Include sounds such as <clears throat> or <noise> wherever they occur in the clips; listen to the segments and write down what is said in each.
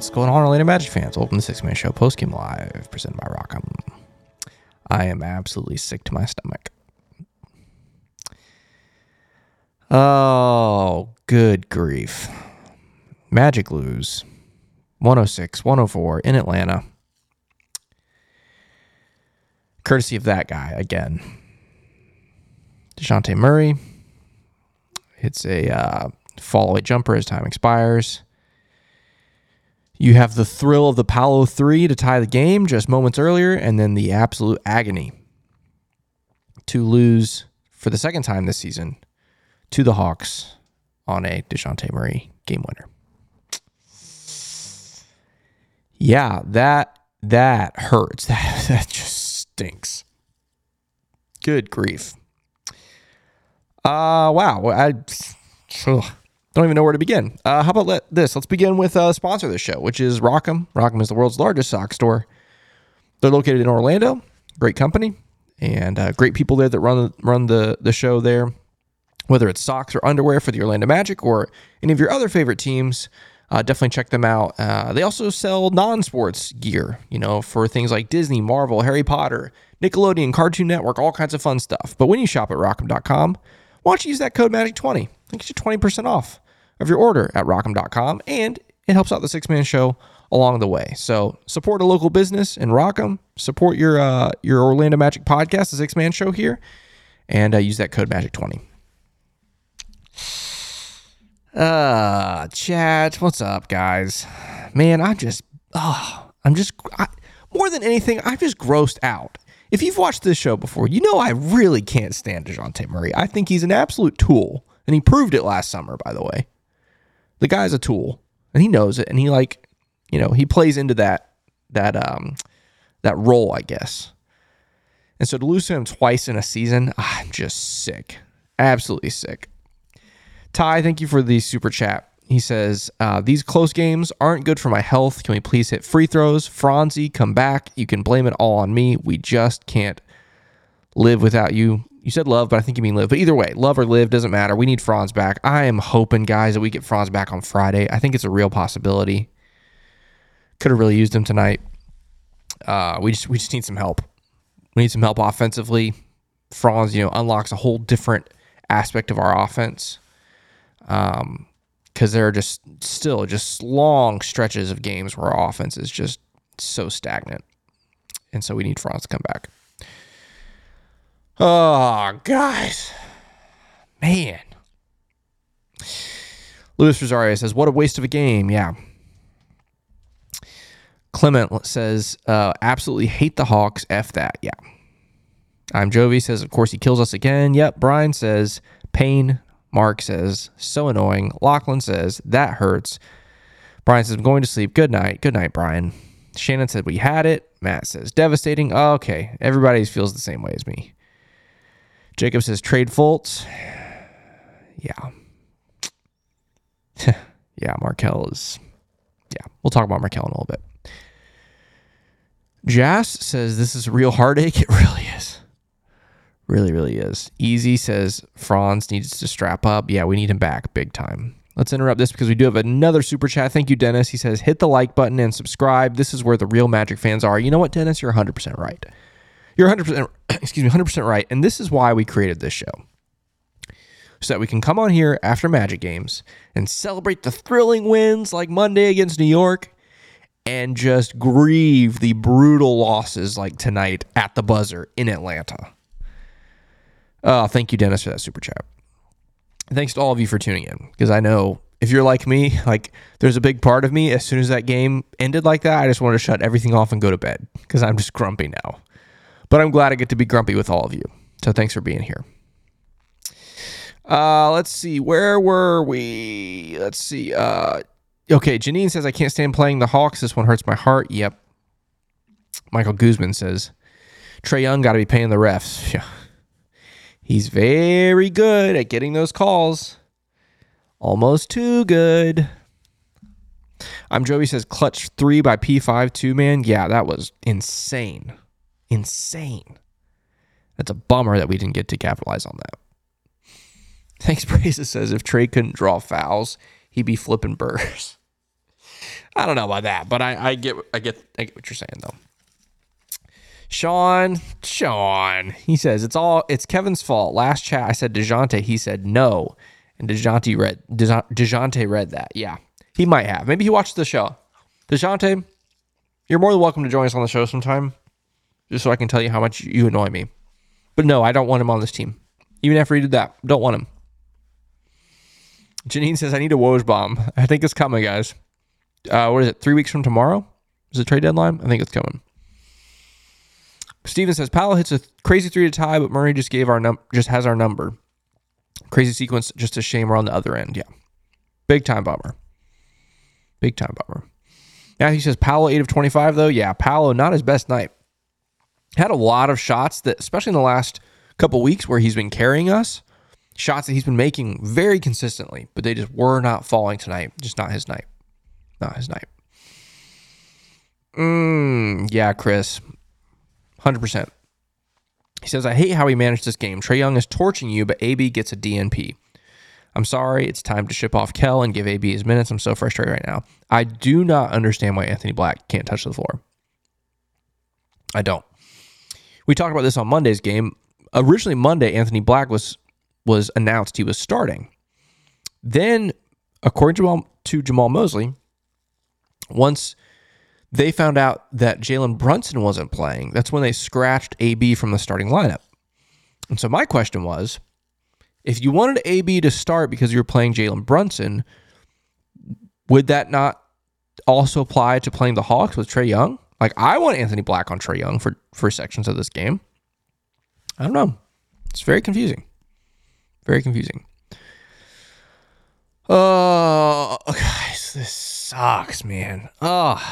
What's going on, Orlando Magic fans? Welcome to the Sixth Man Show Post Game Live, presented by Rock'em. I am absolutely sick to my stomach. Oh, good grief. Magic lose 106 104 in Atlanta. Courtesy of that guy again. Dejounte Murray hits a uh, fall away jumper as time expires. You have the thrill of the Paolo 3 to tie the game just moments earlier, and then the absolute agony to lose for the second time this season to the Hawks on a Dejounte Murray game winner. Yeah, that that hurts. <laughs> That that just stinks. Good grief. Uh wow. I <sighs> ugh. Don't even know where to begin. Uh, how about let this? Let's begin with uh, sponsor of the show, which is Rock'em. Rock'em is the world's largest sock store. They're located in Orlando. Great company and uh, great people there that run run the the show there. Whether it's socks or underwear for the Orlando Magic or any of your other favorite teams, uh, definitely check them out. Uh, they also sell non-sports gear, you know, for things like Disney, Marvel, Harry Potter, Nickelodeon, Cartoon Network, all kinds of fun stuff. But when you shop at Rock'em.com, why don't you use that code Magic20? It gets you 20% off of your order at rock'em.com and it helps out the Sixth Man Show along the way. So support a local business and Rock'em, support your uh, your Orlando Magic podcast, the Sixth Man Show here, and uh, use that code Magic20. Uh, chat, what's up, guys? Man, I'm just, oh, I'm just, I, more than anything, I'm just grossed out. If you've watched this show before, you know I really can't stand Dejounte Murray. I think he's an absolute tool, and he proved it last summer, by the way. The guy's a tool, and he knows it, and he like, you know, he plays into that that um that role, I guess. And so to lose him twice in a season, I'm just sick, absolutely sick. Ty, thank you for the super chat. He says, uh, These close games aren't good for my health. Can we please hit free throws? Franzi, come back. You can blame it all on me. We just can't live without you. You said love, but I think you mean live. But either way, love or live doesn't matter. We need Franz back. I am hoping, guys, that we get Franz back on Friday. I think it's a real possibility. Could have really used him tonight. Uh, we just we just need some help. We need some help offensively. Franz, you know, unlocks a whole different aspect of our offense. Um, because there are just still just long stretches of games where our offense is just so stagnant, and so we need Franz to come back. Oh, guys, man. Luis Rosario says, "What a waste of a game." Yeah. Clement says, uh, "Absolutely hate the Hawks. F that." Yeah. I'm Jovi says, "Of course he kills us again." Yep. Brian says, "Pain." Mark says, "So annoying." Lachlan says, "That hurts." Brian says, "I'm going to sleep. Good night." Good night, Brian. Shannon said, "We had it." Matt says, "Devastating." Okay, everybody feels the same way as me. Jacob says, "Trade Fultz." Yeah. <laughs> yeah, Markelle is Yeah, We'll talk about Markelle in a little bit. Jas says this is real heartache. <laughs> It really is. Really, really is. Easy says Franz needs to strap up. Yeah, we need him back big time. Let's interrupt this because we do have another super chat. Thank you, Dennis. He says, hit the like button and subscribe. This is where the real Magic fans are. You know what, Dennis? You're 100% right. You're 100%, <clears throat> excuse me, 100% right. And this is why we created this show. So that we can come on here after Magic games and celebrate the thrilling wins like Monday against New York and just grieve the brutal losses like tonight at the buzzer in Atlanta. Oh, thank you, Dennis, for that super chat. Thanks to all of you for tuning in because I know if you're like me, like there's a big part of me as soon as that game ended like that, I just wanted to shut everything off and go to bed because I'm just grumpy now. But I'm glad I get to be grumpy with all of you. So thanks for being here. Uh, let's see. Where were we? Let's see. Uh, okay. Janine says, I can't stand playing the Hawks. This one hurts my heart. Yep. Michael Guzman says, Trae Young got to be paying the refs. <laughs> Yeah. He's very good at getting those calls. Almost too good. I'm Joey says clutch three by P5 two man. Yeah, that was insane. Insane. That's a bummer that we didn't get to capitalize on that. <laughs> Thanks, Braza says if Trae couldn't draw fouls, he'd be flipping burrs. <laughs> I don't know about that, but I, I get I get I get what you're saying though. Sean, Sean, he says it's all it's Kevin's fault. Last chat I said Dejounte, he said no, and Dejounte read Dejounte read that. Yeah, he might have. Maybe he watched the show. Dejounte, you're more than welcome to join us on the show sometime, just so I can tell you how much you annoy me. But no, I don't want him on this team. Even after he did that, don't want him. Janine says I need a Woj bomb. I think it's coming, guys. Uh, what is it? Three weeks from tomorrow? Is it trade deadline? I think it's coming. Steven says Powell hits a crazy three to tie, but Murray just gave our num just has our number. Crazy sequence, just a shame we're on the other end. Yeah. Big time bomber, Big time bomber. Now he says Paolo 8 of 25, though. Yeah, Paolo, not his best night. Had a lot of shots that, especially in the last couple weeks where he's been carrying us, shots that he's been making very consistently, but they just were not falling tonight. Just not his night. Not his night. Mm, yeah, Chris. 100%. He says, I hate how he managed this game. Trae Young is torching you, but AB gets a DNP. I'm sorry. It's time to ship off Kel and give AB his minutes. I'm so frustrated right now. I do not understand why Anthony Black can't touch the floor. I don't. We talked about this on Monday's game. Originally, Monday, Anthony Black was was announced he was starting. Then, according to Jamahl, to Jamahl Mosley, once they found out that Jalen Brunson wasn't playing. That's when they scratched AB from the starting lineup. And so my question was if you wanted AB to start because you were playing Jalen Brunson, would that not also apply to playing the Hawks with Trae Young? Like I want Anthony Black on Trae Young for, for sections of this game. I don't know. It's very confusing. Very confusing. Uh, oh, guys, this sucks, man. Oh.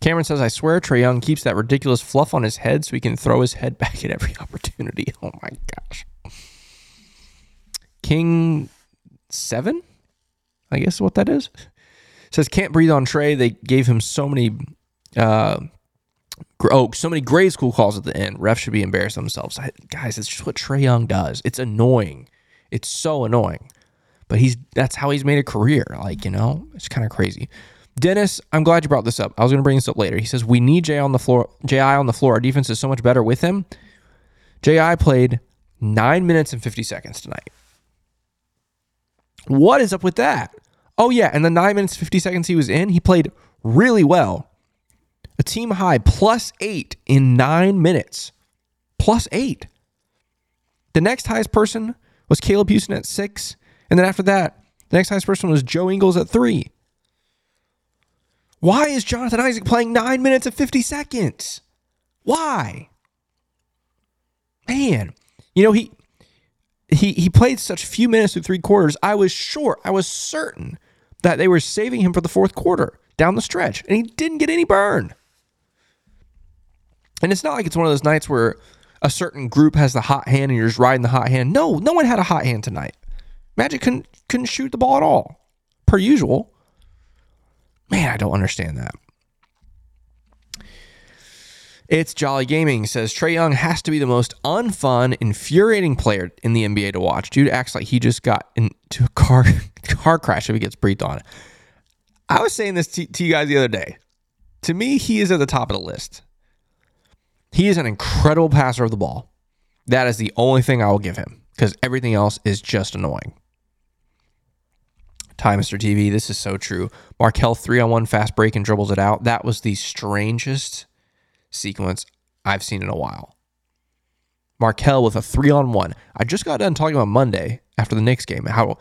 Cameron says, I swear Trae Young keeps that ridiculous fluff on his head so he can throw his head <laughs> back at every opportunity. <laughs> Oh my gosh. King seven, I guess what that is. Says can't breathe on Trae. They gave him so many uh oh, so many grade school calls at the end. Refs should be embarrassed themselves. I, guys, it's just what Trae Young does. It's annoying. It's so annoying. But he's that's how he's made a career. Like, you know, it's kind of crazy. Dennis, I'm glad you brought this up. I was going to bring this up later. He says we need J on the floor. Ji on the floor. Our defense is so much better with him. Ji played nine minutes and 50 seconds tonight. What is up with that? Oh yeah, and the nine minutes 50 seconds he was in, he played really well. A team high plus eight in nine minutes. Plus eight. The next highest person was Caleb Houstan at six. And then after that, the next highest person was Joe Ingles at three. Why is Jonathan Isaac playing nine minutes and 50 seconds? Why? Man, you know, he he he played such few minutes through three quarters. I was sure, I was certain that they were saving him for the fourth quarter down the stretch, and he didn't get any burn. And it's not like it's one of those nights where a certain group has the hot hand and you're just riding the hot hand. No, no one had a hot hand tonight. Magic couldn't couldn't shoot the ball at all, per usual. Man, I don't understand that. It's Jolly Gaming says Trae Young has to be the most unfun, infuriating player in the NBA to watch. Dude acts like he just got into a car <laughs> car crash if he gets breathed on. I was saying this to, to you guys the other day. To me, he is at the top of the list. He is an incredible passer of the ball. That is the only thing I will give him because everything else is just annoying. Time, Mr. TV. This is so true. Markelle three on one fast break and dribbles it out. That was the strangest sequence I've seen in a while. Markelle with a three on one. I just got done talking about Monday after the Knicks game how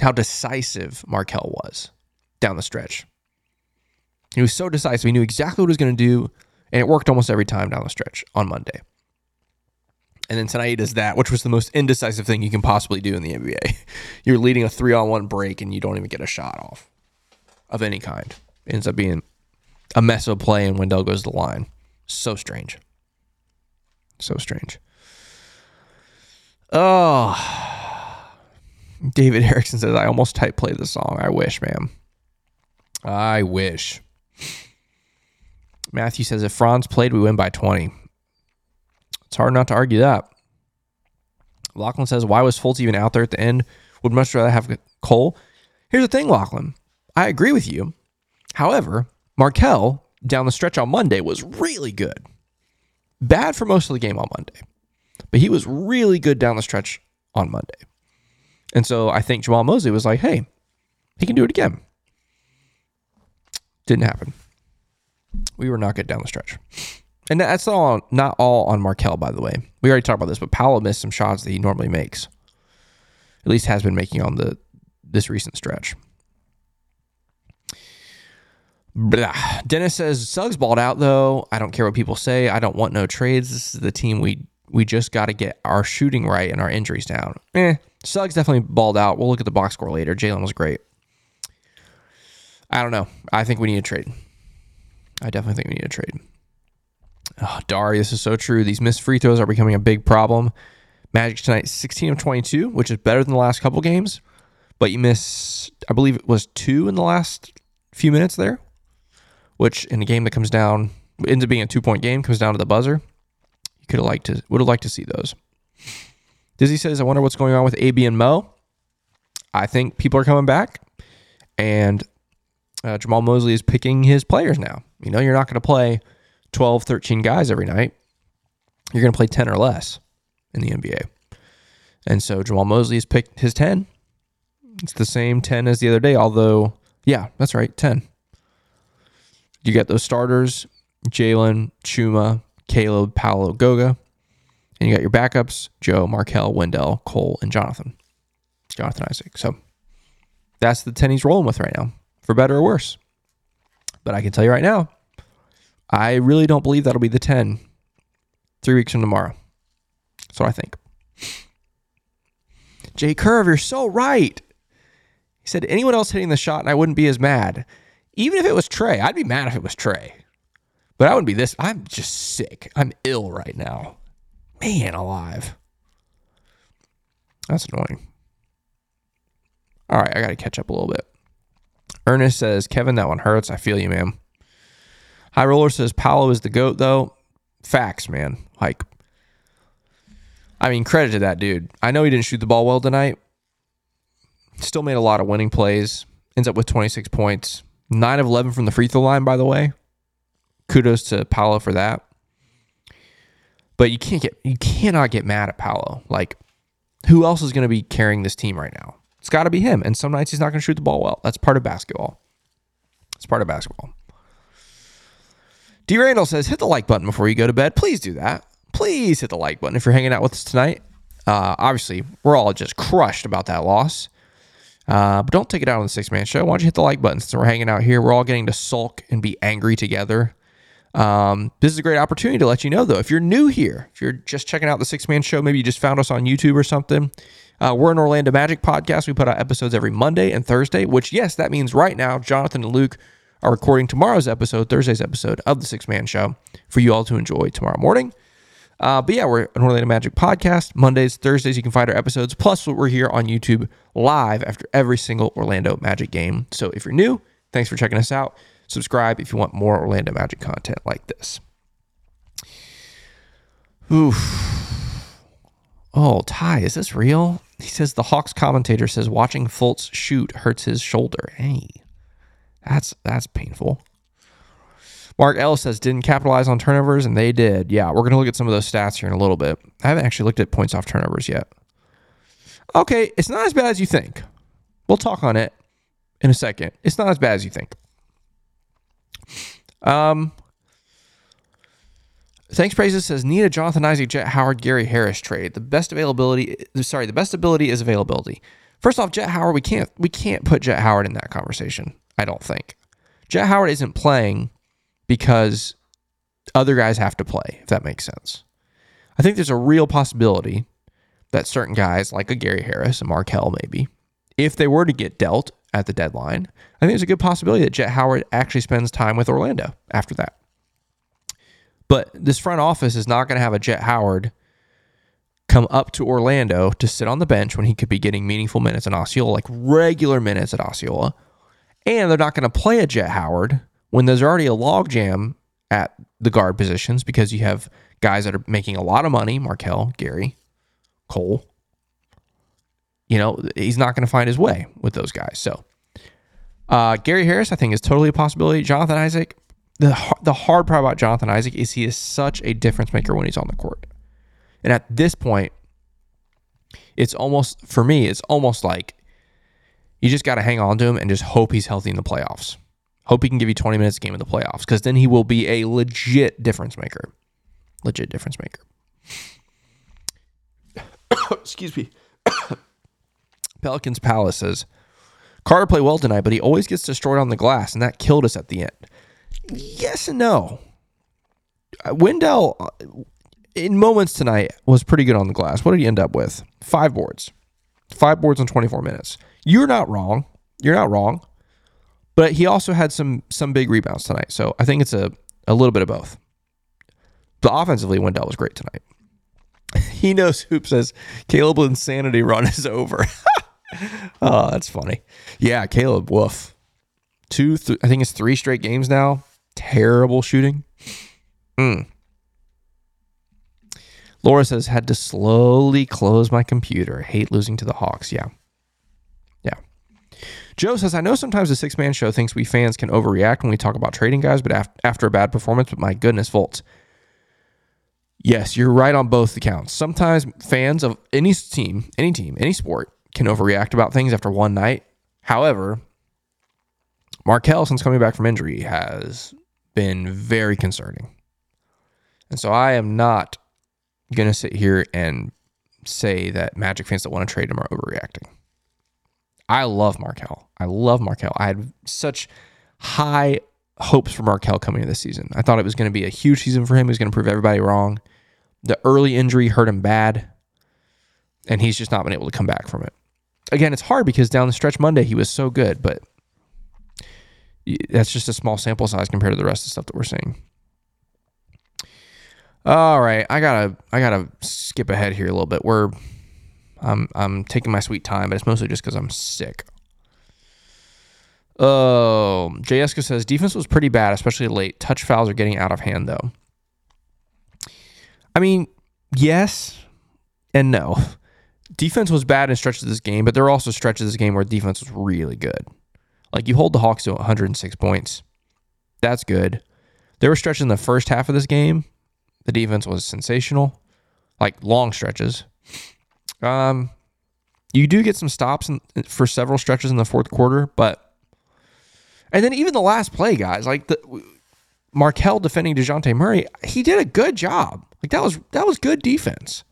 how decisive Markelle was down the stretch. He was so decisive. He knew exactly what he was going to do, and it worked almost every time down the stretch on Monday. And then tonight he does that, which was the most indecisive thing you can possibly do in the NBA. <laughs> You're leading a three on one break and you don't even get a shot off of any kind. It ends up being a mess of play, and Wendell goes to the line. So strange. So strange. Oh. David Erickson says, I almost type play the song. I wish, man. I wish. Matthew says, if Franz played, we win by 20. It's hard not to argue that. Lachlan says, why was Fultz even out there at the end? Would much rather have Cole. Here's the thing, Lachlan. I agree with you. However, Markelle down the stretch on Monday was really good. Bad for most of the game on Monday, but he was really good down the stretch on Monday. And so I think Jamahl Mosley was like, hey, he can do it again. Didn't happen. We were not good down the stretch. And that's all not all on Markelle, by the way. We already talked about this, but Paolo missed some shots that he normally makes. At least has been making on the this recent stretch. Blah. Dennis says Suggs balled out though. I don't care what people say. I don't want no trades. This is the team we we just got to get our shooting right and our injuries down. Eh, Suggs definitely balled out. We'll look at the box score later. Jalen was great. I don't know. I think we need a trade. I definitely think we need a trade. Oh, Dari, this is so true. These missed free throws are becoming a big problem. Magic tonight, 16 of 22, which is better than the last couple games. But you miss, I believe it was two in the last few minutes there, which in a game that comes down, ends up being a two point game, comes down to the buzzer. You could have liked to, would have liked to see those. Dizzy says, I wonder what's going on with AB and Mo. I think people are coming back, and uh, Jamahl Mosley is picking his players now. You know, you're not going to play 12, 13 guys every night. You're going to play 10 or less in the NBA. And so Jamahl Mosley has picked his 10. It's the same 10 as the other day, although, yeah, that's right, 10. You get those starters Jalen, Chuma, Caleb, Paolo, Goga. And you got your backups Joe, Markelle, Wendell, Cole, and Jonathan. Jonathan Isaac. So that's the 10 he's rolling with right now, for better or worse. But I can tell you right now, I really don't believe that'll be the 10 three weeks from tomorrow. So I think. Jay Curve, you're so right. He said, anyone else hitting the shot and I wouldn't be as mad. Even if it was Trae, I'd be mad if it was Trae. But I wouldn't be this. I'm just sick. I'm ill right now. Man alive. That's annoying. All right, I got to catch up a little bit. Ernest says, Kevin, that one hurts. I feel you, man. High Roller says Paolo is the GOAT, though. Facts, man. Like, I mean, credit to that dude. I know he didn't shoot the ball well tonight. Still made a lot of winning plays. Ends up with 26 points. 9 of 11 from the free throw line, by the way. Kudos to Paolo for that. But you can't get you cannot get mad at Paolo. Like, who else is going to be carrying this team right now? It's got to be him. And some nights he's not going to shoot the ball well. That's part of basketball. It's part of basketball. D. Randall says, hit the like button before you go to bed. Please do that. Please hit the like button if you're hanging out with us tonight. Uh, obviously, we're all just crushed about that loss. Uh, but don't take it out on the Sixth Man Show. Why don't you hit the like button since we're hanging out here? We're all getting to sulk and be angry together. Um, this is a great opportunity to let you know, though, if you're new here, if you're just checking out the Sixth Man Show, maybe you just found us on YouTube or something. Uh, we're an Orlando Magic podcast. We put out episodes every Monday and Thursday, which, yes, that means right now, Jonathan and Luke are recording tomorrow's episode, Thursday's episode of the Sixth Man Show for you all to enjoy tomorrow morning. Uh, but yeah, we're an Orlando Magic podcast. Mondays, Thursdays, you can find our episodes. Plus, we're here on YouTube live after every single Orlando Magic game. So if you're new, thanks for checking us out. Subscribe if you want more Orlando Magic content like this. Oof. Oh, Ty, is this real? He says the Hawks commentator says watching Fultz shoot hurts his shoulder. Hey, that's that's painful. Mark Ellis says didn't capitalize on turnovers, and they did. Yeah, we're gonna look at some of those stats here in a little bit. I haven't actually looked at points off turnovers yet. Okay, it's not as bad as you think. We'll talk on it in a second. It's not as bad as you think. Um, Thanks Praises says need a Jonathan Isaac, Jett Howard, Gary Harris trade. The best availability, sorry, the best ability is availability. First off, Jett Howard, we can't we can't put Jett Howard in that conversation. I don't think Jett Howard isn't playing because other guys have to play. If that makes sense, I think there's a real possibility that certain guys like a Gary Harris and Markelle maybe, if they were to get dealt at the deadline, I think there's a good possibility that Jett Howard actually spends time with Orlando after that. But this front office is not going to have a Jett Howard come up to Orlando to sit on the bench when he could be getting meaningful minutes in Osceola, like regular minutes at Osceola. And they're not going to play a Jett Howard when there's already a logjam at the guard positions because you have guys that are making a lot of money Markelle, Gary, Cole. You know, he's not going to find his way with those guys. So, uh, Gary Harris, I think, is totally a possibility. Jonathan Isaac, the the hard part about Jonathan Isaac is he is such a difference maker when he's on the court. And at this point, it's almost for me, it's almost like you just got to hang on to him and just hope he's healthy in the playoffs. Hope he can give you 20 minutes a game in the playoffs because then he will be a legit difference maker. Legit difference maker. <coughs> Excuse me. <coughs> Pelicans Palace says Carter played well tonight, but he always gets destroyed on the glass, and that killed us at the end. Yes and no. Uh, Wendell, uh, in moments tonight, was pretty good on the glass. What did he end up with? Five boards. Five boards in 24 minutes. You're not wrong. You're not wrong. But he also had some some big rebounds tonight. So I think it's a, a little bit of both. But offensively, Wendell was great tonight. <laughs> he knows Hoop says Caleb insanity run is over. <laughs> oh, that's funny. Yeah, Caleb, woof. Two, th- I think it's three straight games now terrible shooting. Mm. Laura says, had to slowly close my computer. Hate losing to the Hawks. Yeah. Yeah. Joe says, I know sometimes the Sixth Man Show thinks we fans can overreact when we talk about trading guys, but after a bad performance, but my goodness, Fultz. Yes, you're right on both accounts. Sometimes fans of any team, any team, any sport can overreact about things after one night. However, Markelle, since coming back from injury, has been very concerning. And so I am not going to sit here and say that Magic fans that want to trade him are overreacting. I love Markelle. I love Markelle. I had such high hopes for Markelle coming into this season. I thought it was going to be a huge season for him. He was going to prove everybody wrong. The early injury hurt him bad, and he's just not been able to come back from it. Again, it's hard because down the stretch Monday he was so good, but that's just a small sample size compared to the rest of the stuff that we're seeing. All right, I gotta I gotta skip ahead here a little bit. We're I'm I'm taking my sweet time, but it's mostly just because I'm sick. Um, oh, Jessica says defense was pretty bad, especially late. Touch fouls are getting out of hand though. I mean, yes and no. Defense was bad in stretches of this game, but there were also stretches of this game where defense was really good. Like you hold the Hawks to 106 points. That's good. There were stretches in the first half of this game. The defense was sensational, like long stretches. Um, you do get some stops in, for several stretches in the fourth quarter, but and then even the last play, guys, like the defending Dejounte Murray, he did a good job. Like that was that was good defense.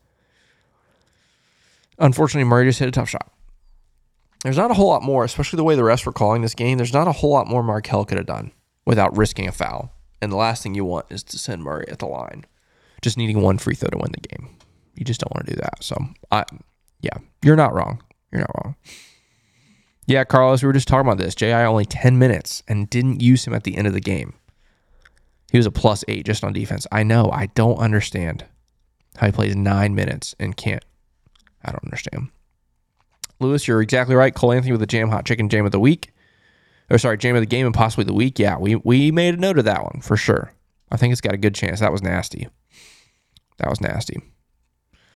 Unfortunately, Murray just hit a tough shot there's not a whole lot more, especially the way the refs were calling this game. There's not a whole lot more Markelle could have done without risking a foul. And the last thing you want is to send Murray at the line, just needing one free throw to win the game. You just don't want to do that. So, I, yeah, you're not wrong. You're not wrong. Yeah, Carlos, we were just talking about this. J.I. only 10 minutes and didn't use him at the end of the game. He was a plus eight just on defense. I know. I don't understand how he plays nine minutes and can't. I don't understand. Lewis, you're exactly right. Cole Anthony with the Jam Hot Chicken Jam of the Week. or sorry, jam of the game and possibly the week. Yeah, we we made a note of that one for sure. I think it's got a good chance. That was nasty. That was nasty.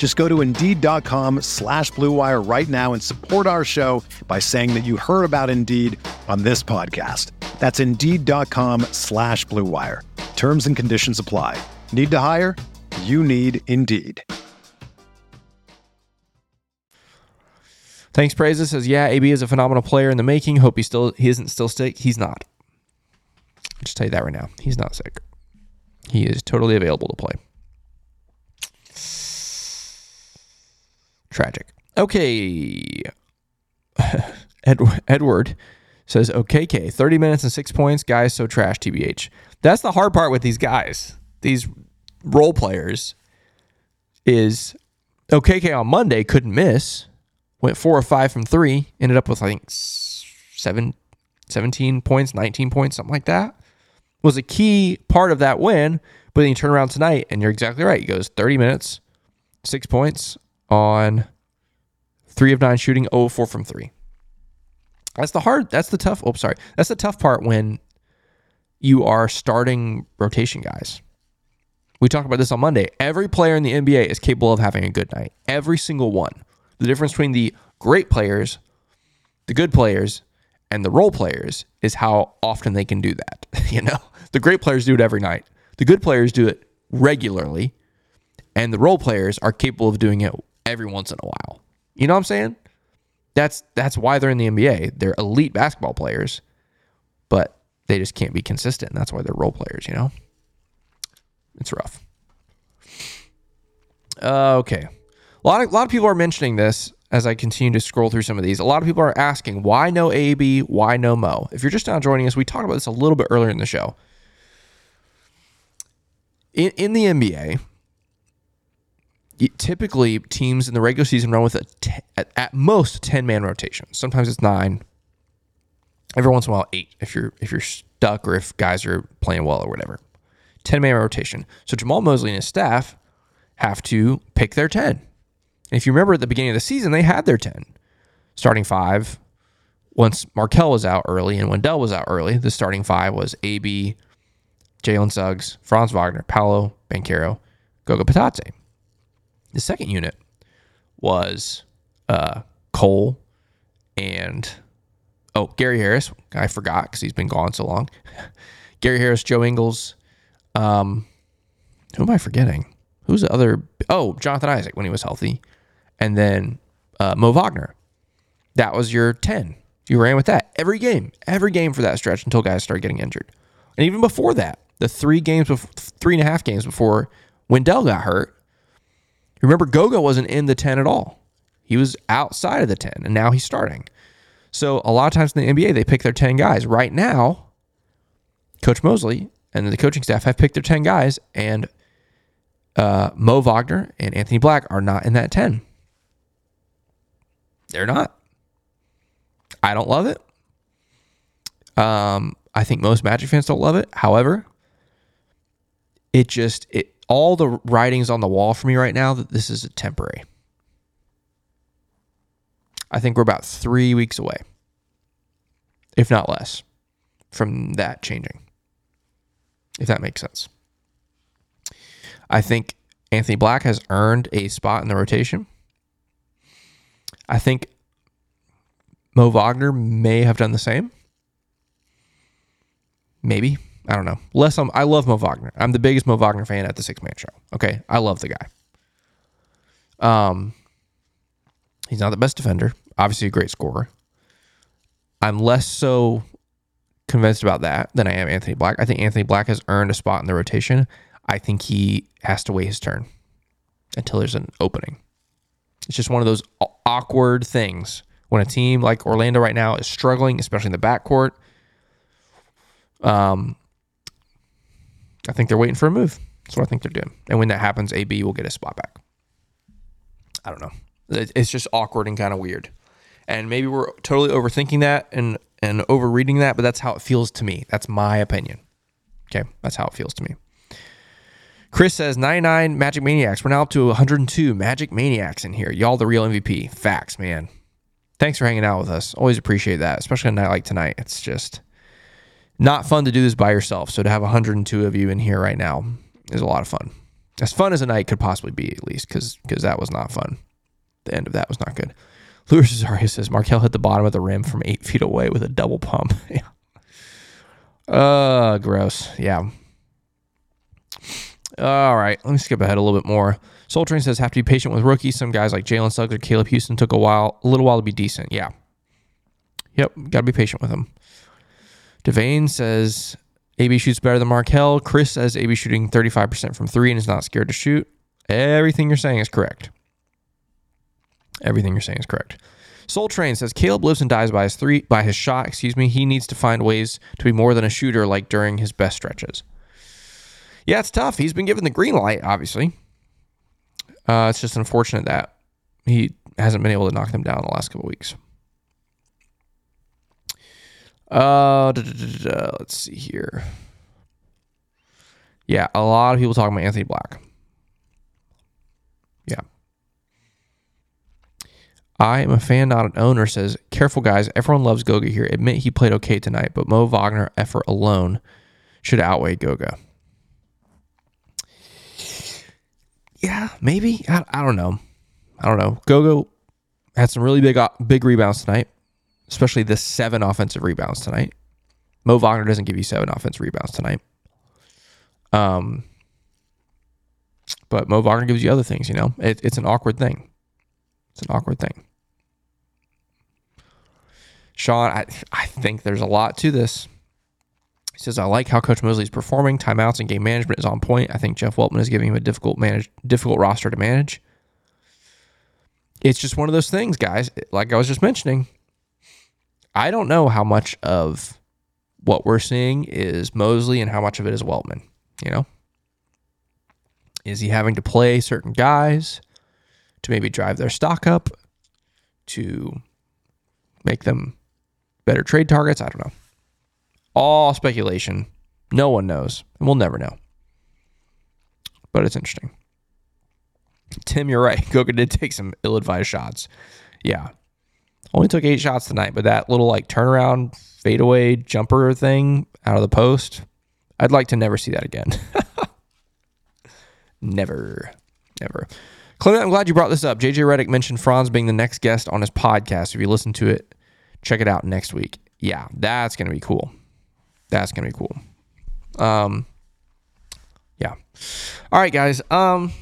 Just go to Indeed.com slash BlueWire right now and support our show by saying that you heard about Indeed on this podcast. That's Indeed.com slash BlueWire. Terms and conditions apply. Need to hire? You need Indeed. Thanks, praises says, yeah, AB is a phenomenal player in the making. Hope he still he isn't still sick. He's not. I'll just tell you that right now. He's not sick. He is totally available to play. Tragic. Okay. <laughs> Ed- Edward says, OKK, 30 minutes and six points. Guys, so trash, TBH. That's the hard part with these guys, these role players, is OKK on Monday couldn't miss went four or five from three, ended up with I think seven, 17 points, 19 points, something like that. Was a key part of that win, but then you turn around tonight and you're exactly right. He goes 30 minutes, six points on three of nine shooting, 0 4 from three. That's the hard, that's the tough, oh, sorry. That's the tough part when you are starting rotation guys. We talked about this on Monday. Every player in the NBA is capable of having a good night. Every single one. The difference between the great players, the good players, and the role players is how often they can do that. <laughs> you know, the great players do it every night. The good players do it regularly, and the role players are capable of doing it every once in a while. You know what I'm saying? That's that's why they're in the NBA. They're elite basketball players, but they just can't be consistent. That's why they're role players, you know? It's rough. Uh, okay. A lot of, a lot of people are mentioning this as I continue to scroll through some of these. A lot of people are asking, why no AB? Why no Mo? If you're just now joining us, we talked about this a little bit earlier in the show. In, in the NBA, typically teams in the regular season run with a t- at, most 10 man rotation. Sometimes it's nine. Every once in a while, eight if you're if you're stuck or if guys are playing well or whatever. 10 man rotation. So Jamahl Mosley and his staff have to pick their 10. And if you remember at the beginning of the season, they had their 10 starting five. Once Markelle was out early and Wendell was out early, the starting five was AB, Jalen Suggs, Franz Wagner, Paolo Banchero, Goga Bitadze. The second unit was uh, Cole and oh Gary Harris. I forgot because he's been gone so long. <laughs> Gary Harris, Joe Ingles. Um, who am I forgetting? Who's the other? Oh, Jonathan Isaac when he was healthy, and then uh, Mo Wagner. That was your ten. You ran with that every game, every game for that stretch until guys started getting injured, and even before that, the three games, before, three and a half games before Wendell got hurt. Remember, Goga wasn't in the 10 at all. He was outside of the 10, and now he's starting. So a lot of times in the NBA, they pick their 10 guys. Right now, Coach Mosley and the coaching staff have picked their 10 guys, and uh, Mo Wagner and Anthony Black are not in that 10. They're not. I don't love it. Um, I think most Magic fans don't love it. However, it just it all the writings on the wall for me right now that this is a temporary. I think we're about three weeks away, if not less, from that changing. If that makes sense. I think Anthony Black has earned a spot in the rotation. I think Mo Wagner may have done the same. Maybe. I don't know. Less I'm, I love Mo Wagner. I'm the biggest Mo Wagner fan at the Sixth Man Show. Okay. I love the guy. Um, he's not the best defender. Obviously, a great scorer. I'm less so convinced about that than I am Anthony Black. I think Anthony Black has earned a spot in the rotation. I think he has to wait his turn until there's an opening. It's just one of those awkward things when a team like Orlando right now is struggling, especially in the backcourt. Um, I think they're waiting for a move. That's what I think they're doing. And when that happens, AB will get a spot back. I don't know. It's just awkward and kind of weird. And maybe we're totally overthinking that and and overreading that, but that's how it feels to me. That's my opinion. Okay, that's how it feels to me. Chris says 99 Magic Maniacs. We're now up to 102 Magic Maniacs in here. Y'all the real MVP. Facts, man. Thanks for hanging out with us. Always appreciate that, especially a night like tonight. It's just not fun to do this by yourself. So to have 102 of you in here right now is a lot of fun. As fun as a night could possibly be, at least, because because that was not fun. The end of that was not good. Louis Rosario says Markelle hit the bottom of the rim from eight feet away with a double pump. <laughs> yeah. Uh, gross. Yeah. All right, let me skip ahead a little bit more. Soul Train says have to be patient with rookies. Some guys like Jalen Suggs or Caleb Houstan took a while, a little while to be decent. Yeah. Yep, got to be patient with them. Devane says AB shoots better than Markelle. Chris says AB shooting 35% from three and is not scared to shoot. Everything you're saying is correct. Everything you're saying is correct. Soul Train says Caleb lives and dies by his three by his shot. Excuse me. He needs to find ways to be more than a shooter, like during his best stretches. Yeah, it's tough. He's been given the green light, obviously. Uh, it's just unfortunate that he hasn't been able to knock them down the last couple weeks. Uh, da, da, da, let's see here. Yeah, a lot of people talking about Anthony Black. Yeah. I am a fan, not an owner, says, Careful, guys. Everyone loves Goga here. Admit he played okay tonight, but Mo Wagner effort alone should outweigh Goga. Yeah, maybe. I, I don't know. I don't know. Gogo had some really big uh, big rebounds tonight, especially the seven offensive rebounds tonight. Mo Wagner doesn't give you seven offensive rebounds tonight. Um, but Mo Wagner gives you other things. You know, it, it's an awkward thing. It's an awkward thing. Sean, I, I think there's a lot to this. He says, I like how Coach Mosley is performing. Timeouts and game management is on point. I think Jeff Weltman is giving him a difficult manage difficult roster to manage. It's just one of those things, guys. Like I was just mentioning, I don't know how much of what we're seeing is Mosley and how much of it is Weltman. You know? Is he having to play certain guys to maybe drive their stock up, to make them better trade targets? I don't know. All speculation. No one knows. And we'll never know. But it's interesting. Tim, you're right. <laughs> Goga did take some ill advised shots. Yeah. Only took eight shots tonight, but that little like turnaround fadeaway jumper thing out of the post, I'd like to never see that again. <laughs> never. Never. Clement, I'm glad you brought this up. JJ Redick mentioned Franz being the next guest on his podcast. If you listen to it, check it out next week. Yeah, that's to be cool. That's gonna be cool. Um, yeah. All right, guys. Um,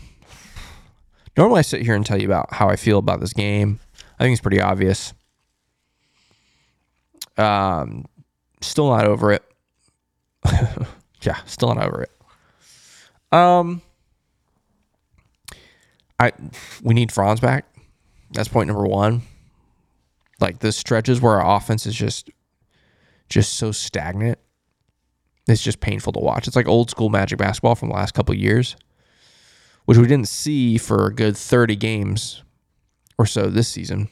normally I sit here and tell you about how I feel about this game. I think it's pretty obvious. Um, still not over it. <laughs> yeah, still not over it. Um, I we need Franz back. That's point number one. Like the stretches where our offense is just just so stagnant it's just painful to watch. It's like old school Magic basketball from the last couple years, which we didn't see for a good 30 games or so this season.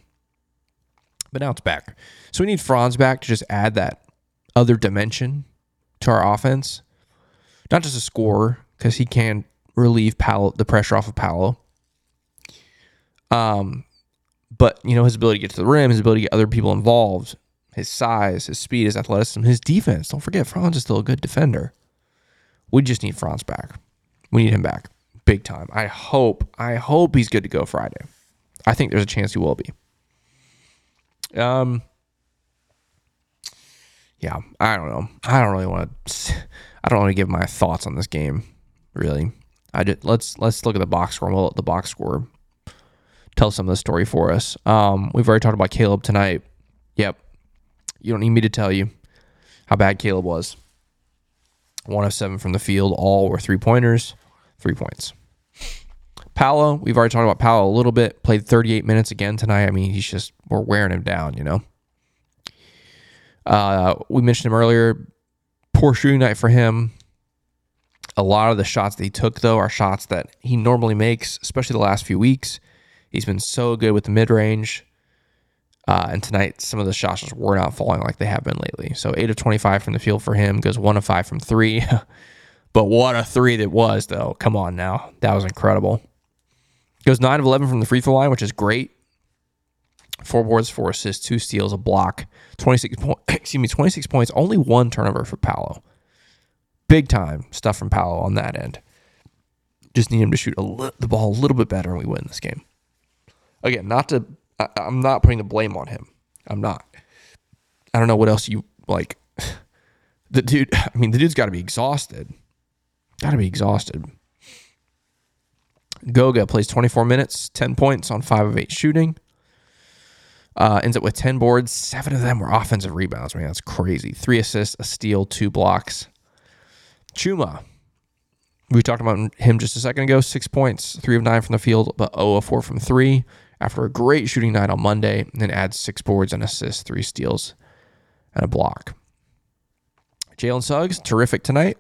But now it's back. So we need Franz back to just add that other dimension to our offense. Not just a scorer, because he can relieve Paolo, the pressure off of Paolo. Um, but you know his ability to get to the rim, his ability to get other people involved, his size, his speed, his athleticism, his defense. Don't forget, Franz is still a good defender. We just need Franz back. We need him back big time. I hope, I hope he's good to go Friday. I think there's a chance he will be. Um, yeah, I don't know. I don't really want to. I don't want to give my thoughts on this game. Really, I just let's let's look at the box score. We'll let the box score tell some of the story for us. Um, we've already talked about Caleb tonight. Yep, you don't need me to tell you how bad Caleb was. One of seven from the field, all were three pointers, three points. Paolo, we've already talked about Paolo a little bit. Played 38 minutes again tonight. I mean, he's just we're wearing him down, you know. Uh, we mentioned him earlier. Poor shooting night for him. A lot of the shots that he took, though, are shots that he normally makes, especially the last few weeks. He's been so good with the mid range. Uh, and tonight, some of the shots just were not falling like they have been lately. So eight of 25 from the field for him, goes one of five from three. <laughs> but what a three that was, though. Come on now. That was incredible. Goes nine of 11 from the free throw line, which is great. Four boards, four assists, two steals, a block, 26 point, <coughs> excuse me, 26 points, only one turnover for Paolo. Big time stuff from Paolo on that end. Just need him to shoot li- the ball a little bit better and we win this game. Again, not to I, I'm not putting the blame on him. I'm not. I don't know what else you like. <laughs> The dude, <laughs> I mean, the dude's got to be exhausted. Got to be exhausted. Goga plays 24 minutes, 10 points on 5 of 8 shooting. Uh, ends up with 10 boards. Seven of them were offensive rebounds. Man, that's crazy. Three assists, a steal, two blocks. Chuma. We talked about him just a second ago. Six points, three of nine from the field, but 0 of 4 from three after a great shooting night on Monday, and then adds six boards and assists, three steals, and a block. Jalen Suggs, terrific tonight.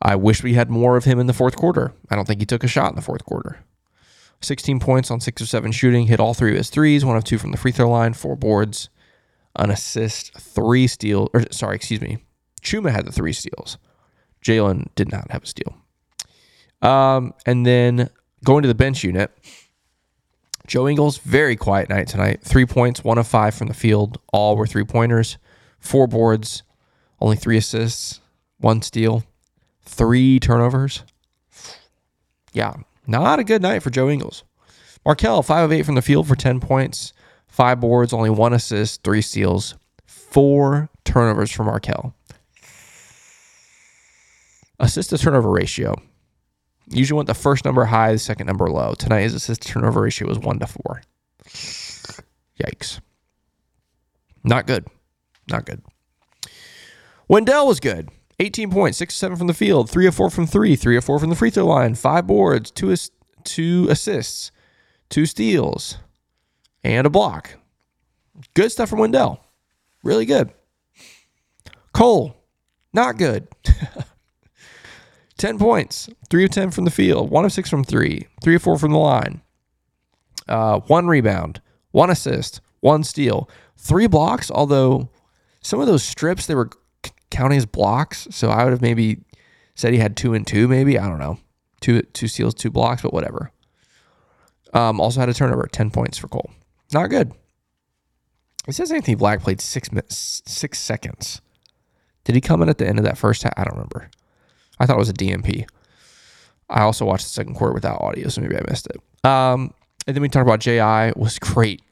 I wish we had more of him in the fourth quarter. I don't think he took a shot in the fourth quarter. 16 points on six of seven shooting, hit all three of his threes, one of two from the free throw line, four boards, an assist, three steals. Or sorry, excuse me. Chuma had the three steals. Jalen did not have a steal. Um, and then going to the bench unit, Joe Ingles, very quiet night tonight. Three points, one of five from the field. All were three pointers, four boards, only three assists, one steal, three turnovers. Yeah, not a good night for Joe Ingles. Markelle, five of eight from the field for 10 points, five boards, only one assist, three steals, four turnovers for Markelle. Assist to turnover ratio Usually want the first number high, the second number low. Tonight his assist to turnover ratio was one to four. Yikes. Not good. Not good. Wendell was good. 18 points, 6 7 from the field, 3 of 4 from 3, 3 of 4 from the free throw line, 5 boards, 2, as- two assists, 2 steals, and a block. Good stuff from Wendell. Really good. Cole, not good. <laughs> 10 points, 3 of 10 from the field, 1 of 6 from 3, 3 of 4 from the line, uh, 1 rebound, 1 assist, 1 steal, 3 blocks, although some of those strips they were counting his blocks, so I would have maybe said he had 2 and 2 maybe, I don't know. 2 two steals, 2 blocks, but whatever. Um, also had a turnover, 10 points for Cole. Not good. It says Anthony Black played 6 minutes, 6 seconds. Did he come in at the end of that first half? I don't remember. I thought it was a DNP. I also watched the second quarter without audio, so maybe I missed it. Um, and then we talked about JI was great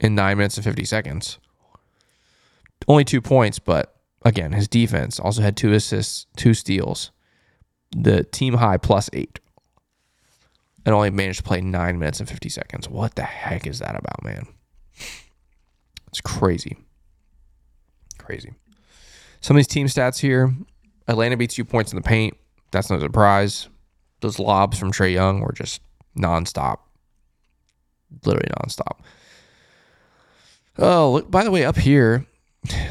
in nine minutes and 50 seconds. Only two points, but again, his defense also had two assists, two steals, the team high plus eight, and only managed to play nine minutes and 50 seconds. What the heck is that about, man? It's crazy. Crazy. Some of these team stats here Atlanta beats you points in the paint. That's no surprise. Those lobs from Trae Young were just nonstop. Literally nonstop. Oh, look, by the way, up here,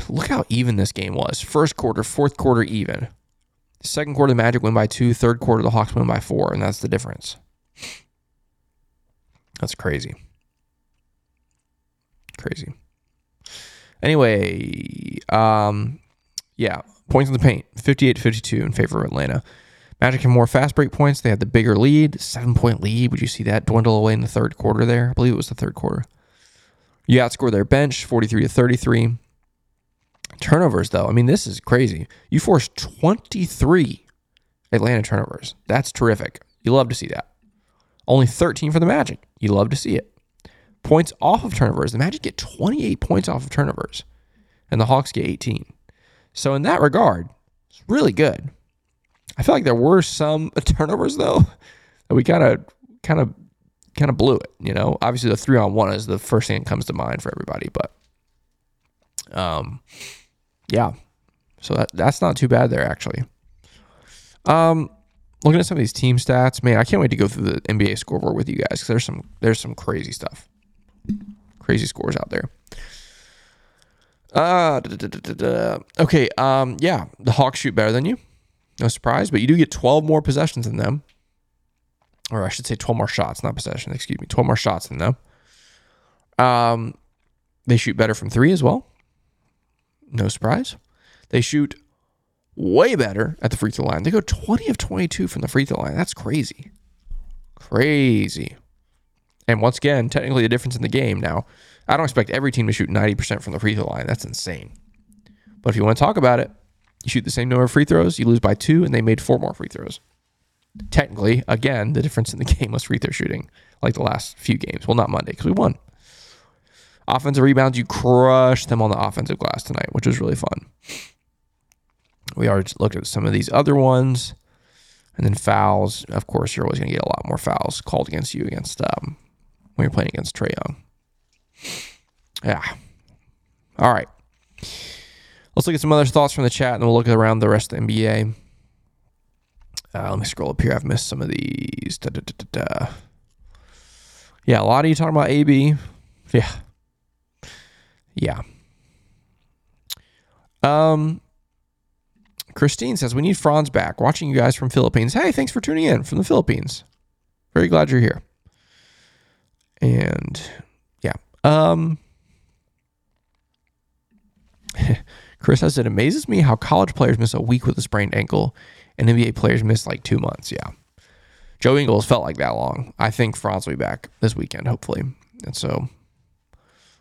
look how even this game was. First quarter, fourth quarter, even. Second quarter, the Magic win by two. Third quarter, the Hawks win by four, and that's the difference. That's crazy. Crazy. Anyway, um, yeah, Points in the paint, 58 52 in favor of Atlanta. Magic had more fast break points. They had the bigger lead, seven point lead. Would you see that dwindle away in the third quarter there? I believe it was the third quarter. You outscored their bench 43 to 33. Turnovers, though, I mean, this is crazy. You forced 23 Atlanta turnovers. That's terrific. You love to see that. Only 13 for the Magic. You love to see it. Points off of turnovers. The Magic get 28 points off of turnovers, and the Hawks get 18. So in that regard, it's really good. I feel like there were some <laughs> turnovers though that we kind of kind of kind of blew it. You know, obviously the three on one is the first thing that comes to mind for everybody, but um, yeah. So that that's not too bad there actually. Um, looking at some of these team stats, man, I can't wait to go through the NBA scoreboard with you guys because there's some there's some crazy stuff, crazy scores out there. Uh, da, da, da, okay. Um, yeah, the Hawks shoot better than you. No surprise, but you do get 12 more possessions than them. Or I should say 12 more shots, not possession, excuse me. 12 more shots than them. Um, they shoot better from three as well. No surprise. They shoot way better at the free throw line. They go 20 of 22 from the free throw line. That's crazy. Crazy. And once again, technically the difference in the game now. I don't expect every team to shoot 90% from the free throw line. That's insane. But if you want to talk about it, you shoot the same number of free throws, you lose by two, and they made four more free throws. Technically, again, the difference in the <laughs> game was free throw shooting, like the last few games. Well, not Monday, because we won. Offensive rebounds, you crushed them on the offensive glass tonight, which was really fun. We already looked at some of these other ones. And then fouls. Of course, you're always going to get a lot more fouls called against you against um, when you're playing against Trae Young. Yeah. All right. Let's look at some other thoughts from the chat and we'll look around the rest of the NBA. Uh, let me scroll up here. I've missed some of these. Da, da, da, yeah, a lot of you talking about AB. Yeah. Yeah. Um, Christine says, We need Franz back. Watching you guys from Philippines. Hey, thanks for tuning in from the Philippines. Very glad you're here. And yeah. Um, <laughs> Chris says, It amazes me how college players miss a week with a sprained ankle and NBA players miss like two months. Yeah. Joe Ingles felt like that long. I think Franz will be back this weekend, hopefully. And so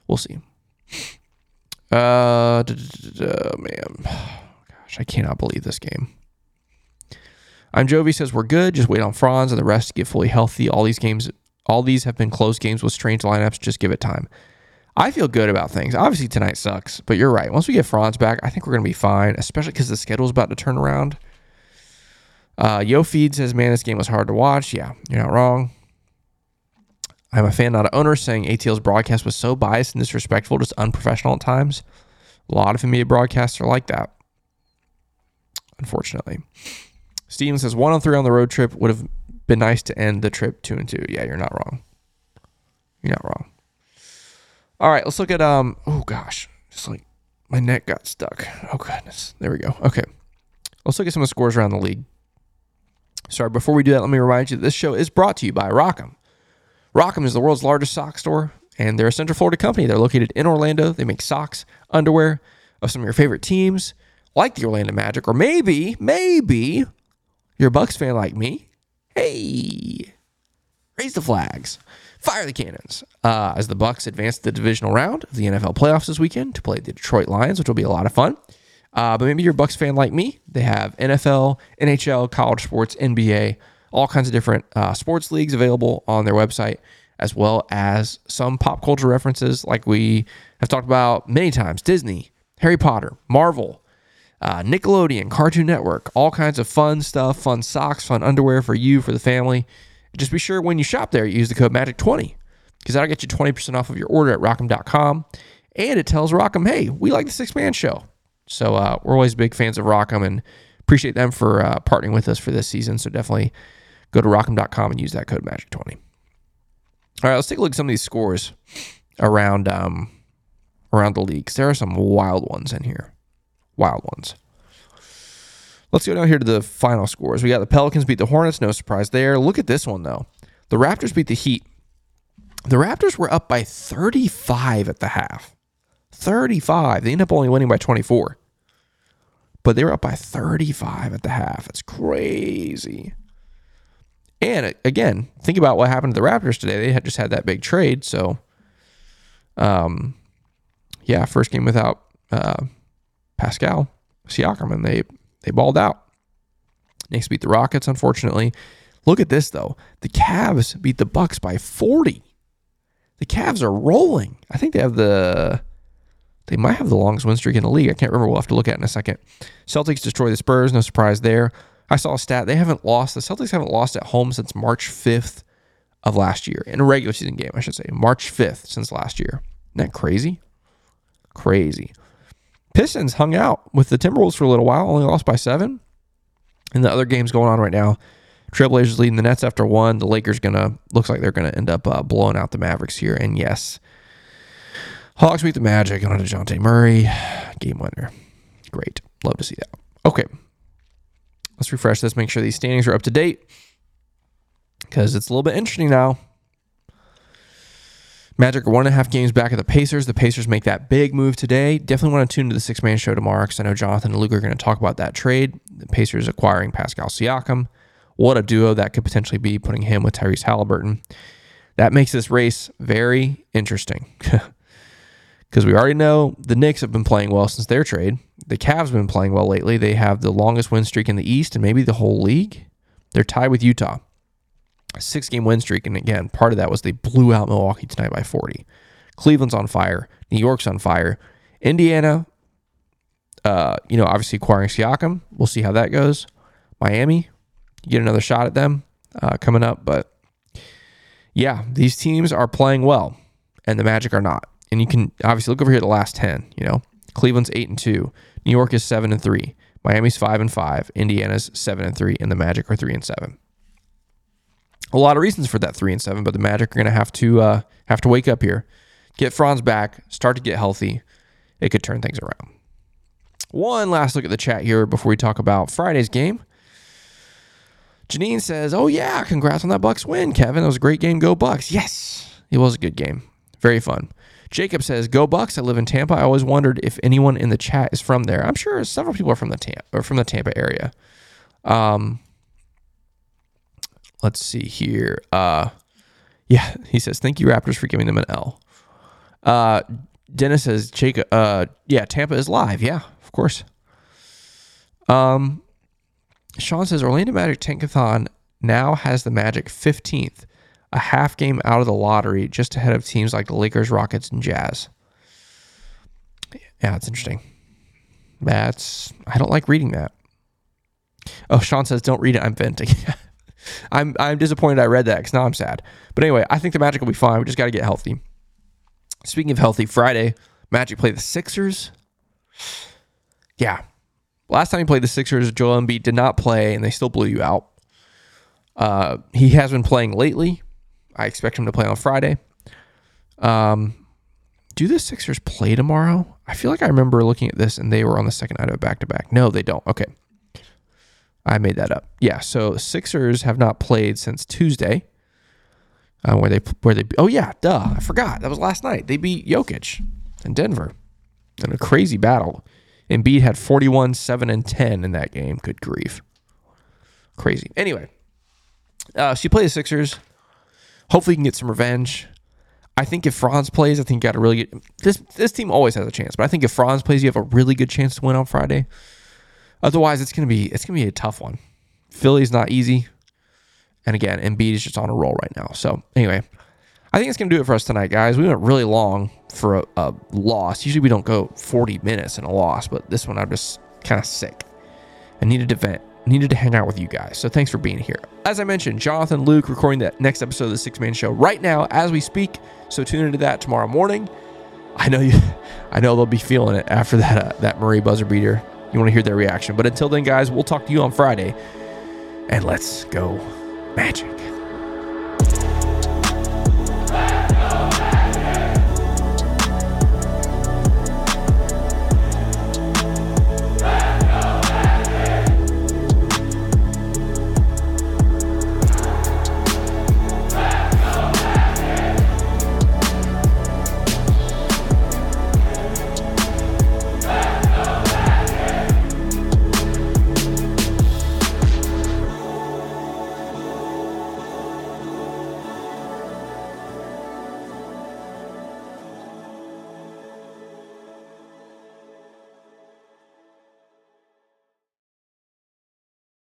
we'll see. Uh, man. Gosh, I cannot believe this game. I'm Jovi says we're good. Just wait on Franz and the rest to get fully healthy. All these games, all these have been close games with strange lineups. Just give it time. I feel good about things. Obviously tonight sucks, but you're right. Once we get Franz back, I think we're gonna be fine, especially because the schedule's about to turn around. Uh, Yo Feed says, "Man, this game was hard to watch." Yeah, you're not wrong. I'm a fan, not an owner, saying ATL's broadcast was so biased and disrespectful, just unprofessional at times. A lot of NBA broadcasts are like that unfortunately. Steven says one on three on the road trip would have been nice to end the trip two and two. Yeah, you're not wrong. You're not wrong. All right, let's look at um. Oh gosh, just like my neck got stuck. Oh goodness, there we go. Okay, let's look at some of the scores around the league. Sorry, before we do that, let me remind you that this show is brought to you by RockEm. RockEm is the world's largest sock store, and they're a Central Florida company. They're located in Orlando. They make socks, underwear of some of your favorite teams like the Orlando Magic, or maybe, maybe you're a Bucs fan like me. Hey, raise the flags, fire the cannons. Uh, as the Bucs advance the divisional round of the NFL playoffs this weekend to play the Detroit Lions, which will be a lot of fun. Uh, but maybe you're a Bucs fan like me. They have NFL, NHL, college sports, NBA, all kinds of different uh, sports leagues available on their website, as well as some pop culture references like we have talked about many times Disney, Harry Potter, Marvel, uh, Nickelodeon, Cartoon Network, all kinds of fun stuff, fun socks, fun underwear for you, for the family. Just be sure when you shop there, you use the code MAGIC20 because that'll get you 20% off of your order at RockEm.com. And it tells RockEm, hey, we like the Sixth Man Show. So uh, we're always big fans of RockEm and appreciate them for uh, partnering with us for this season. So definitely go to RockEm.com and use that code MAGIC20. All right, let's take a look at some of these scores around um, around the leagues. There are some wild ones in here wild ones. Let's go down here to the final scores. We got the Pelicans beat the Hornets, no surprise there. Look at this one though. The Raptors beat the Heat. The Raptors were up by 35 at the half. 35. They end up only winning by 24. But they were up by 35 at the half. It's crazy. And again, think about what happened to the Raptors today. They had just had that big trade, so um yeah, first game without uh Pascal Siakam, and they they balled out. Knicks beat the Rockets, unfortunately. Look at this though. The Cavs beat the Bucks by 40. The Cavs are rolling. I think they have the They might have the longest win streak in the league. I can't remember. We'll have to look at it in a second. Celtics destroy the Spurs. No surprise there. I saw a stat. They haven't lost. The Celtics haven't lost at home since March 5th of last year in a regular season game, I should say. March 5th since last year. Isn't that crazy? Crazy. Pistons hung out with the Timberwolves for a little while, only lost by seven. And the other games going on right now, Trailblazers leading the Nets after one. The Lakers gonna looks like they're gonna end up uh, blowing out the Mavericks here. And yes, Hawks beat the Magic on a Dejounte Murray <sighs> game winner. Great, love to see that. Okay, let's refresh this. Make sure these standings are up to date because it's a little bit interesting now. Magic are one and a half games back of the Pacers. The Pacers make that big move today. Definitely want to tune to the Sixth Man Show tomorrow because I know Jonathan and Luke are going to talk about that trade. The Pacers acquiring Pascal Siakam. What a duo that could potentially be, putting him with Tyrese Halliburton. That makes this race very interesting <laughs> because we already know the Knicks have been playing well since their trade. The Cavs been playing well lately. They have the longest win streak in the East and maybe the whole league. They're tied with Utah six game win streak. And again, part of that was they blew out Milwaukee tonight by 40. Cleveland's on fire. New York's on fire. Indiana, uh, you know, obviously acquiring Siakam. We'll see how that goes. Miami, you get another shot at them uh, coming up. But yeah, these teams are playing well, and the Magic are not. And you can obviously look over here at the last 10. You know, Cleveland's 8 and 2. New York is 7 and 3. Miami's 5 and 5. Indiana's 7 and 3. And the Magic are 3 and 7 a lot of reasons for that three and seven, but the Magic are going to have to uh, have to wake up here, get Franz back, start to get healthy. It could turn things around. One last look at the chat here before we talk about Friday's game. Janine says, "Oh yeah, congrats on that Bucs win, Kevin. That was a great game. Go Bucs. Yes, it was a good game. Very fun." Jacob says, "Go Bucs. I live in Tampa. I always wondered if anyone in the chat is from there. I'm sure several people are from the Tampa or from the Tampa area." Um, let's see here. Uh, yeah, he says, thank you, Raptors, for giving them an L. Uh, Dennis says, Jacob, uh, yeah, Tampa is live. Yeah, of course. Um, Sean says, Orlando Magic Tankathon now has the Magic 15th, a half game out of the lottery, just ahead of teams like the Lakers, Rockets, and Jazz. Yeah, it's interesting. That's, I don't like reading that. Oh, Sean says, don't read it. I'm venting. <laughs> I'm I'm disappointed I read that because now I'm sad. But anyway, I think the Magic will be fine. We just got to get healthy. Speaking of healthy, Friday Magic play the Sixers. Yeah, last time he played the Sixers, Joel Embiid did not play, and they still blew you out. Uh, he has been playing lately. I expect him to play on Friday. Um, do the Sixers play tomorrow? I feel like I remember looking at this and they were on the second night of a back to back. No, they don't. Okay. I made that up. Yeah. So Sixers have not played since Tuesday, uh, where they where they. Oh yeah, duh. I forgot that was last night. They beat Jokic in Denver in a crazy battle. Embiid had 41, 7, and 10 in that game. Good grief. Crazy. Anyway, uh, so you play the Sixers. Hopefully, you can get some revenge. I think if Franz plays, I think you got a really good. This this team always has a chance, but I think if Franz plays, you have a really good chance to win on Friday. Otherwise, it's gonna be it's gonna be a tough one. Philly's not easy, and again, Embiid is just on a roll right now. So anyway, I think it's gonna do it for us tonight, guys. We went really long for a, a loss. Usually we don't go 40 minutes in a loss, but this one I'm just kind of sick. I needed to vent. Needed to hang out with you guys. So thanks for being here. As I mentioned, Jonathan Luke recording that next episode of the Sixth Man Show right now as we speak. So tune into that tomorrow morning. I know you. <laughs> I know they'll be feeling it after that uh, that Murray buzzer beater you want to hear their reaction. But until then, guys, we'll talk to you on Friday. And let's go, Magic.